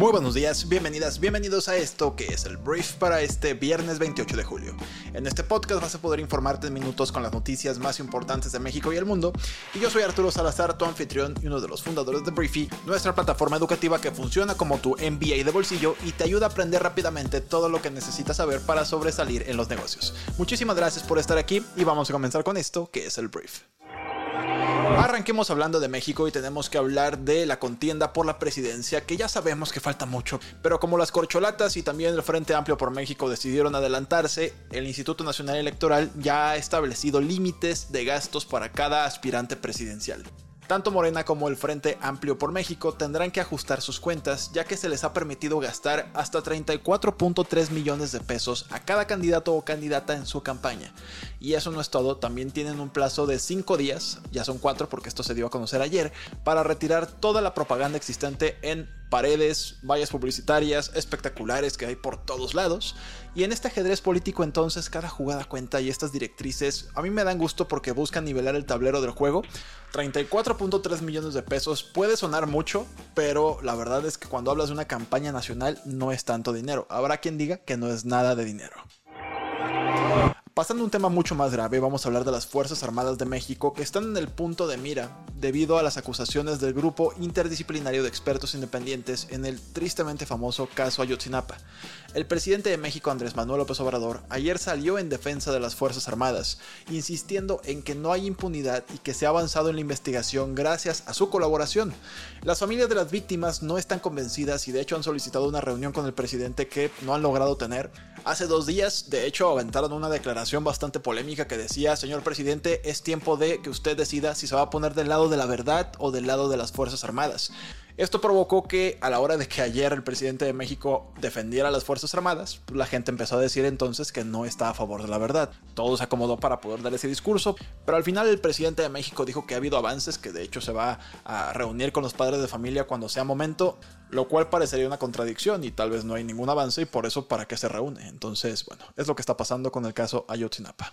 Muy buenos días, bienvenidas, bienvenidos a esto que es el brief para este viernes 28 de julio. En este podcast vas a poder informarte en minutos con las noticias más importantes de México y el mundo. Y yo soy Arturo Salazar, tu anfitrión y uno de los fundadores de Briefy, nuestra plataforma educativa que funciona como tu MBA de bolsillo y te ayuda a aprender rápidamente todo lo que necesitas saber para sobresalir en los negocios. Muchísimas gracias por estar aquí y vamos a comenzar con esto que es el brief. Arranquemos hablando de México y tenemos que hablar de la contienda por la presidencia, que ya sabemos que falta mucho, pero como las corcholatas y también el Frente Amplio por México decidieron adelantarse, el Instituto Nacional Electoral ya ha establecido límites de gastos para cada aspirante presidencial. Tanto Morena como el Frente Amplio por México tendrán que ajustar sus cuentas ya que se les ha permitido gastar hasta 34.3 millones de pesos a cada candidato o candidata en su campaña. Y eso no es todo, también tienen un plazo de 5 días, ya son 4 porque esto se dio a conocer ayer, para retirar toda la propaganda existente en paredes, vallas publicitarias espectaculares que hay por todos lados. Y en este ajedrez político entonces cada jugada cuenta y estas directrices a mí me dan gusto porque buscan nivelar el tablero del juego. 34.3 millones de pesos puede sonar mucho, pero la verdad es que cuando hablas de una campaña nacional no es tanto dinero. Habrá quien diga que no es nada de dinero. Pasando a un tema mucho más grave, vamos a hablar de las Fuerzas Armadas de México que están en el punto de mira debido a las acusaciones del grupo interdisciplinario de expertos independientes en el tristemente famoso caso Ayotzinapa. El presidente de México, Andrés Manuel López Obrador, ayer salió en defensa de las Fuerzas Armadas, insistiendo en que no hay impunidad y que se ha avanzado en la investigación gracias a su colaboración. Las familias de las víctimas no están convencidas y de hecho han solicitado una reunión con el presidente que no han logrado tener. Hace dos días, de hecho, aventaron una declaración bastante polémica que decía, señor presidente, es tiempo de que usted decida si se va a poner del lado de la verdad o del lado de las Fuerzas Armadas. Esto provocó que a la hora de que ayer el presidente de México defendiera a las Fuerzas Armadas, la gente empezó a decir entonces que no está a favor de la verdad. Todo se acomodó para poder dar ese discurso, pero al final el presidente de México dijo que ha habido avances, que de hecho se va a reunir con los padres de familia cuando sea momento, lo cual parecería una contradicción y tal vez no hay ningún avance y por eso para qué se reúne. Entonces, bueno, es lo que está pasando con el caso Ayotzinapa.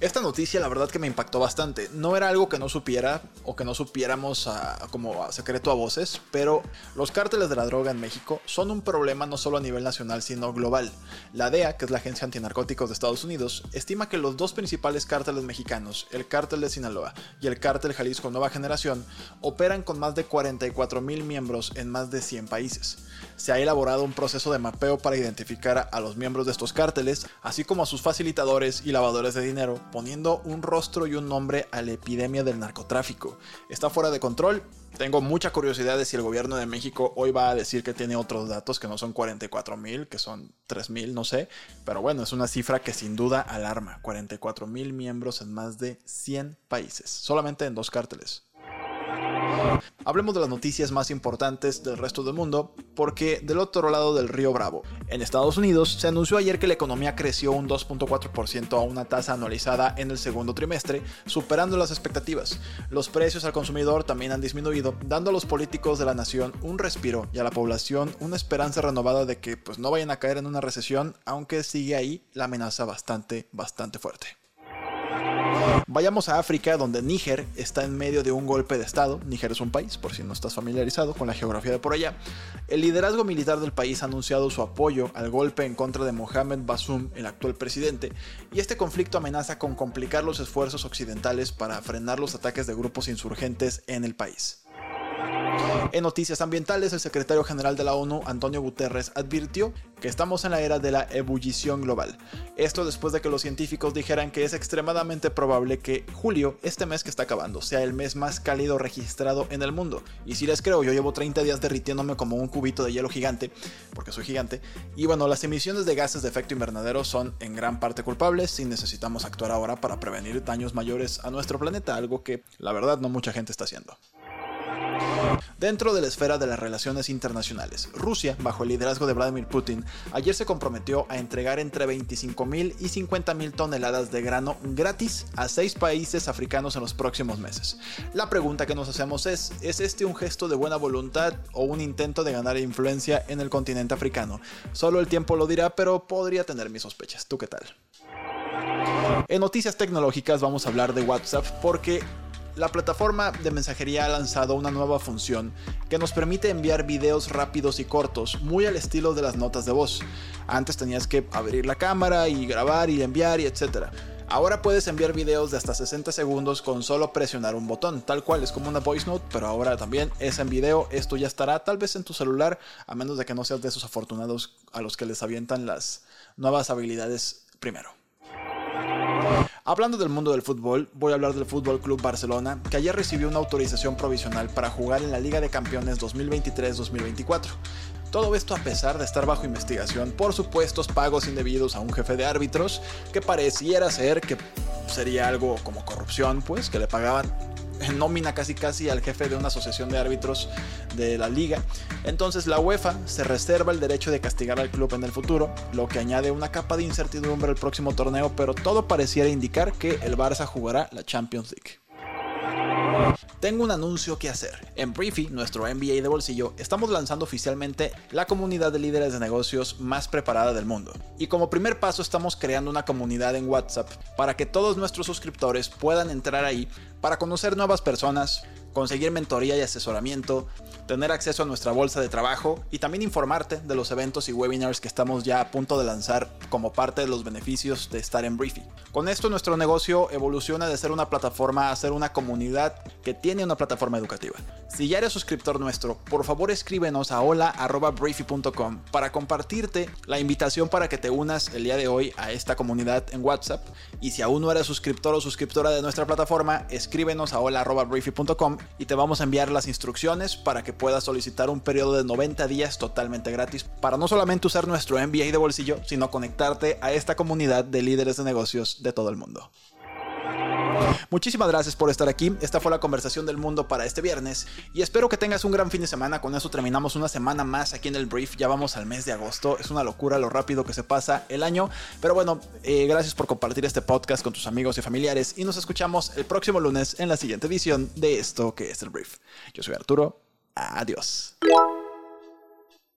Esta noticia la verdad que me impactó bastante. No era algo que no supiera o que no supiéramos como secreto a voces, pero los cárteles de la droga en México son un problema no solo a nivel nacional sino global. La DEA, que es la Agencia Antinarcóticos de Estados Unidos, estima que los dos principales cárteles mexicanos, el cártel de Sinaloa y el cártel Jalisco Nueva Generación, operan con más de 44 mil miembros en más de 100 países. Se ha elaborado un proceso de mapeo para identificar a los miembros de estos cárteles, así como a sus facilitadores y de dinero, poniendo un rostro y un nombre a la epidemia del narcotráfico. Está fuera de control. Tengo mucha curiosidad de si el gobierno de México hoy va a decir que tiene otros datos que no son 44 mil, que son 3 mil, no sé. Pero bueno, es una cifra que sin duda alarma. 44 mil miembros en más de 100 países, solamente en dos cárteles. Hablemos de las noticias más importantes del resto del mundo, porque del otro lado del río Bravo, en Estados Unidos, se anunció ayer que la economía creció un 2.4% a una tasa anualizada en el segundo trimestre, superando las expectativas. Los precios al consumidor también han disminuido, dando a los políticos de la nación un respiro y a la población una esperanza renovada de que pues, no vayan a caer en una recesión, aunque sigue ahí la amenaza bastante, bastante fuerte. Vayamos a África, donde Níger está en medio de un golpe de Estado. Níger es un país, por si no estás familiarizado con la geografía de por allá. El liderazgo militar del país ha anunciado su apoyo al golpe en contra de Mohamed Bassoum, el actual presidente, y este conflicto amenaza con complicar los esfuerzos occidentales para frenar los ataques de grupos insurgentes en el país. En noticias ambientales, el secretario general de la ONU, Antonio Guterres, advirtió que estamos en la era de la ebullición global. Esto después de que los científicos dijeran que es extremadamente probable que julio, este mes que está acabando, sea el mes más cálido registrado en el mundo. Y si les creo, yo llevo 30 días derritiéndome como un cubito de hielo gigante, porque soy gigante. Y bueno, las emisiones de gases de efecto invernadero son en gran parte culpables y necesitamos actuar ahora para prevenir daños mayores a nuestro planeta, algo que la verdad no mucha gente está haciendo. Dentro de la esfera de las relaciones internacionales, Rusia, bajo el liderazgo de Vladimir Putin, ayer se comprometió a entregar entre 25.000 y 50.000 toneladas de grano gratis a seis países africanos en los próximos meses. La pregunta que nos hacemos es, ¿es este un gesto de buena voluntad o un intento de ganar influencia en el continente africano? Solo el tiempo lo dirá, pero podría tener mis sospechas. ¿Tú qué tal? En noticias tecnológicas vamos a hablar de WhatsApp porque la plataforma de mensajería ha lanzado una nueva función que nos permite enviar videos rápidos y cortos, muy al estilo de las notas de voz. Antes tenías que abrir la cámara y grabar y enviar y etc. Ahora puedes enviar videos de hasta 60 segundos con solo presionar un botón, tal cual es como una voice note, pero ahora también es en video. Esto ya estará tal vez en tu celular, a menos de que no seas de esos afortunados a los que les avientan las nuevas habilidades primero. Hablando del mundo del fútbol, voy a hablar del Fútbol Club Barcelona, que ayer recibió una autorización provisional para jugar en la Liga de Campeones 2023-2024. Todo esto a pesar de estar bajo investigación por supuestos pagos indebidos a un jefe de árbitros que pareciera ser que sería algo como corrupción, pues que le pagaban nómina casi casi al jefe de una asociación de árbitros de la liga. Entonces la UEFA se reserva el derecho de castigar al club en el futuro, lo que añade una capa de incertidumbre al próximo torneo, pero todo pareciera indicar que el Barça jugará la Champions League. Tengo un anuncio que hacer. En Briefy, nuestro MBA de bolsillo, estamos lanzando oficialmente la comunidad de líderes de negocios más preparada del mundo. Y como primer paso estamos creando una comunidad en WhatsApp para que todos nuestros suscriptores puedan entrar ahí para conocer nuevas personas, conseguir mentoría y asesoramiento, tener acceso a nuestra bolsa de trabajo y también informarte de los eventos y webinars que estamos ya a punto de lanzar como parte de los beneficios de estar en Briefy. Con esto nuestro negocio evoluciona de ser una plataforma a ser una comunidad que tiene una plataforma educativa. Si ya eres suscriptor nuestro, por favor escríbenos a hola.briefy.com para compartirte la invitación para que te unas el día de hoy a esta comunidad en WhatsApp. Y si aún no eres suscriptor o suscriptora de nuestra plataforma, escríbenos a hola.briefy.com y te vamos a enviar las instrucciones para que puedas solicitar un periodo de 90 días totalmente gratis para no solamente usar nuestro MBA de bolsillo, sino conectarte a esta comunidad de líderes de negocios de todo el mundo. Muchísimas gracias por estar aquí. Esta fue la conversación del mundo para este viernes y espero que tengas un gran fin de semana. Con eso terminamos una semana más aquí en el brief. Ya vamos al mes de agosto. Es una locura lo rápido que se pasa el año. Pero bueno, eh, gracias por compartir este podcast con tus amigos y familiares y nos escuchamos el próximo lunes en la siguiente edición de esto que es el brief. Yo soy Arturo. Adiós.